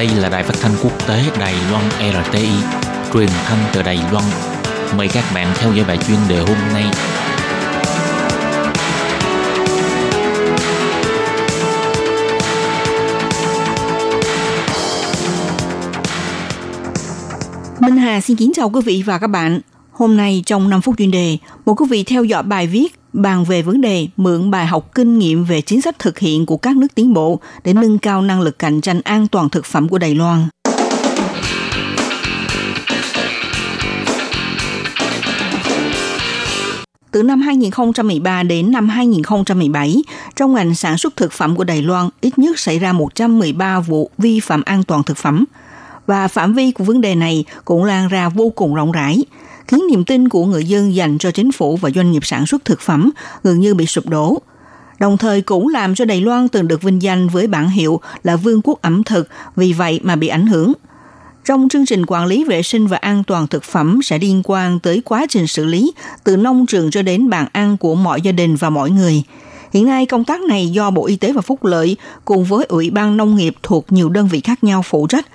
Đây là đài phát thanh quốc tế Đài Loan RTI, truyền thanh từ Đài Loan. Mời các bạn theo dõi bài chuyên đề hôm nay. Minh Hà xin kính chào quý vị và các bạn. Hôm nay trong 5 phút chuyên đề, một quý vị theo dõi bài viết bàn về vấn đề mượn bài học kinh nghiệm về chính sách thực hiện của các nước tiến bộ để nâng cao năng lực cạnh tranh an toàn thực phẩm của Đài Loan. Từ năm 2013 đến năm 2017, trong ngành sản xuất thực phẩm của Đài Loan ít nhất xảy ra 113 vụ vi phạm an toàn thực phẩm. Và phạm vi của vấn đề này cũng lan ra vô cùng rộng rãi, khiến niềm tin của người dân dành cho chính phủ và doanh nghiệp sản xuất thực phẩm gần như bị sụp đổ. Đồng thời cũng làm cho Đài Loan từng được vinh danh với bản hiệu là vương quốc ẩm thực, vì vậy mà bị ảnh hưởng. Trong chương trình quản lý vệ sinh và an toàn thực phẩm sẽ liên quan tới quá trình xử lý từ nông trường cho đến bàn ăn của mọi gia đình và mọi người. Hiện nay công tác này do Bộ Y tế và Phúc lợi cùng với Ủy ban Nông nghiệp thuộc nhiều đơn vị khác nhau phụ trách,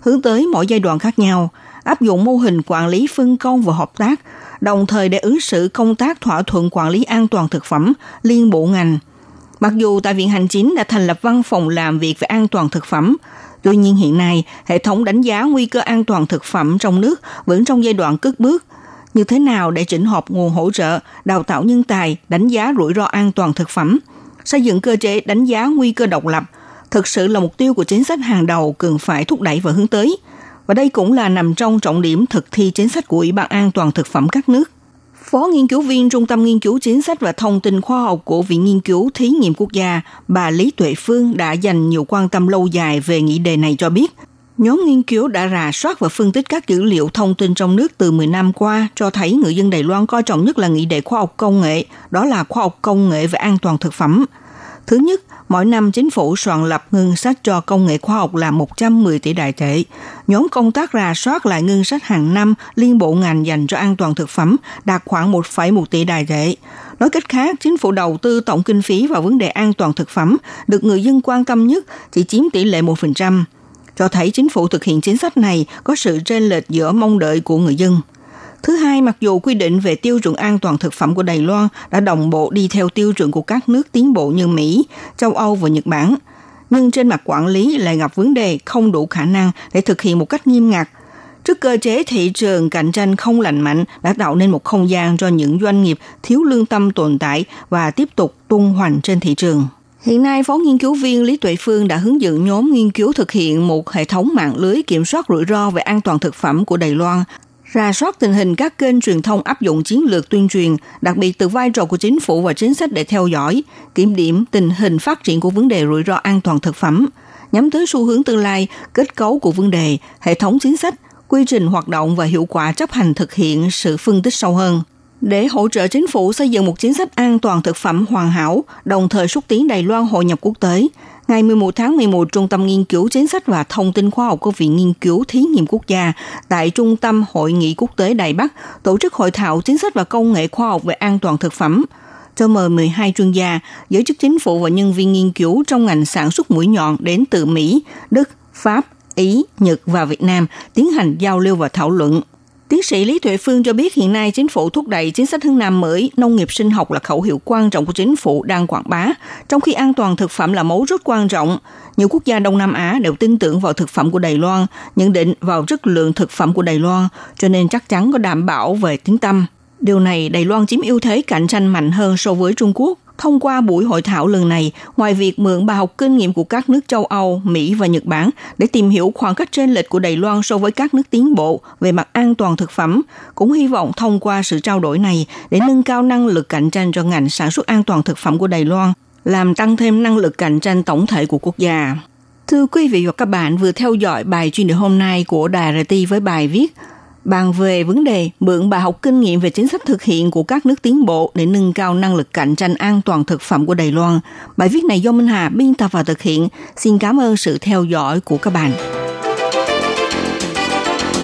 hướng tới mỗi giai đoạn khác nhau – áp dụng mô hình quản lý phân công và hợp tác, đồng thời để ứng xử công tác thỏa thuận quản lý an toàn thực phẩm liên bộ ngành. Mặc dù tại Viện Hành Chính đã thành lập văn phòng làm việc về an toàn thực phẩm, tuy nhiên hiện nay hệ thống đánh giá nguy cơ an toàn thực phẩm trong nước vẫn trong giai đoạn cất bước. Như thế nào để chỉnh hợp nguồn hỗ trợ, đào tạo nhân tài, đánh giá rủi ro an toàn thực phẩm, xây dựng cơ chế đánh giá nguy cơ độc lập, thực sự là mục tiêu của chính sách hàng đầu cần phải thúc đẩy và hướng tới – và đây cũng là nằm trong trọng điểm thực thi chính sách của Ủy ban An toàn Thực phẩm các nước. Phó nghiên cứu viên Trung tâm Nghiên cứu Chính sách và Thông tin Khoa học của Viện Nghiên cứu Thí nghiệm Quốc gia, bà Lý Tuệ Phương đã dành nhiều quan tâm lâu dài về nghị đề này cho biết, Nhóm nghiên cứu đã rà soát và phân tích các dữ liệu thông tin trong nước từ 10 năm qua cho thấy người dân Đài Loan coi trọng nhất là nghị đề khoa học công nghệ, đó là khoa học công nghệ về an toàn thực phẩm. Thứ nhất, Mỗi năm chính phủ soạn lập ngân sách cho công nghệ khoa học là 110 tỷ đại tệ. Nhóm công tác rà soát lại ngân sách hàng năm liên bộ ngành dành cho an toàn thực phẩm đạt khoảng 1,1 tỷ đại tệ. Nói cách khác, chính phủ đầu tư tổng kinh phí vào vấn đề an toàn thực phẩm được người dân quan tâm nhất chỉ chiếm tỷ lệ 1%, cho thấy chính phủ thực hiện chính sách này có sự chênh lệch giữa mong đợi của người dân. Thứ hai, mặc dù quy định về tiêu chuẩn an toàn thực phẩm của Đài Loan đã đồng bộ đi theo tiêu chuẩn của các nước tiến bộ như Mỹ, châu Âu và Nhật Bản, nhưng trên mặt quản lý lại gặp vấn đề không đủ khả năng để thực hiện một cách nghiêm ngặt. Trước cơ chế thị trường cạnh tranh không lành mạnh đã tạo nên một không gian cho những doanh nghiệp thiếu lương tâm tồn tại và tiếp tục tung hoành trên thị trường. Hiện nay, Phó Nghiên cứu viên Lý Tuệ Phương đã hướng dẫn nhóm nghiên cứu thực hiện một hệ thống mạng lưới kiểm soát rủi ro về an toàn thực phẩm của Đài Loan ra soát tình hình các kênh truyền thông áp dụng chiến lược tuyên truyền, đặc biệt từ vai trò của chính phủ và chính sách để theo dõi, kiểm điểm tình hình phát triển của vấn đề rủi ro an toàn thực phẩm, nhắm tới xu hướng tương lai, kết cấu của vấn đề, hệ thống chính sách, quy trình hoạt động và hiệu quả chấp hành thực hiện sự phân tích sâu hơn để hỗ trợ chính phủ xây dựng một chính sách an toàn thực phẩm hoàn hảo, đồng thời xúc tiến Đài Loan hội nhập quốc tế. Ngày 11 tháng 11, Trung tâm Nghiên cứu Chính sách và Thông tin Khoa học của Viện Nghiên cứu Thí nghiệm Quốc gia tại Trung tâm Hội nghị Quốc tế Đài Bắc tổ chức hội thảo chính sách và công nghệ khoa học về an toàn thực phẩm. Cho mời 12 chuyên gia, giới chức chính phủ và nhân viên nghiên cứu trong ngành sản xuất mũi nhọn đến từ Mỹ, Đức, Pháp, Ý, Nhật và Việt Nam tiến hành giao lưu và thảo luận. Tiến sĩ Lý Tuệ Phương cho biết hiện nay chính phủ thúc đẩy chính sách hướng Nam mới, nông nghiệp sinh học là khẩu hiệu quan trọng của chính phủ đang quảng bá, trong khi an toàn thực phẩm là mấu chốt quan trọng. Nhiều quốc gia Đông Nam Á đều tin tưởng vào thực phẩm của Đài Loan, nhận định vào chất lượng thực phẩm của Đài Loan, cho nên chắc chắn có đảm bảo về tiếng tâm. Điều này Đài Loan chiếm ưu thế cạnh tranh mạnh hơn so với Trung Quốc Thông qua buổi hội thảo lần này, ngoài việc mượn bài học kinh nghiệm của các nước châu Âu, Mỹ và Nhật Bản để tìm hiểu khoảng cách trên lệch của Đài Loan so với các nước tiến bộ về mặt an toàn thực phẩm, cũng hy vọng thông qua sự trao đổi này để nâng cao năng lực cạnh tranh cho ngành sản xuất an toàn thực phẩm của Đài Loan, làm tăng thêm năng lực cạnh tranh tổng thể của quốc gia. Thưa quý vị và các bạn vừa theo dõi bài chuyên đề hôm nay của Đài RT với bài viết bàn về vấn đề mượn bài học kinh nghiệm về chính sách thực hiện của các nước tiến bộ để nâng cao năng lực cạnh tranh an toàn thực phẩm của Đài Loan. Bài viết này do Minh Hà biên tập và thực hiện. Xin cảm ơn sự theo dõi của các bạn.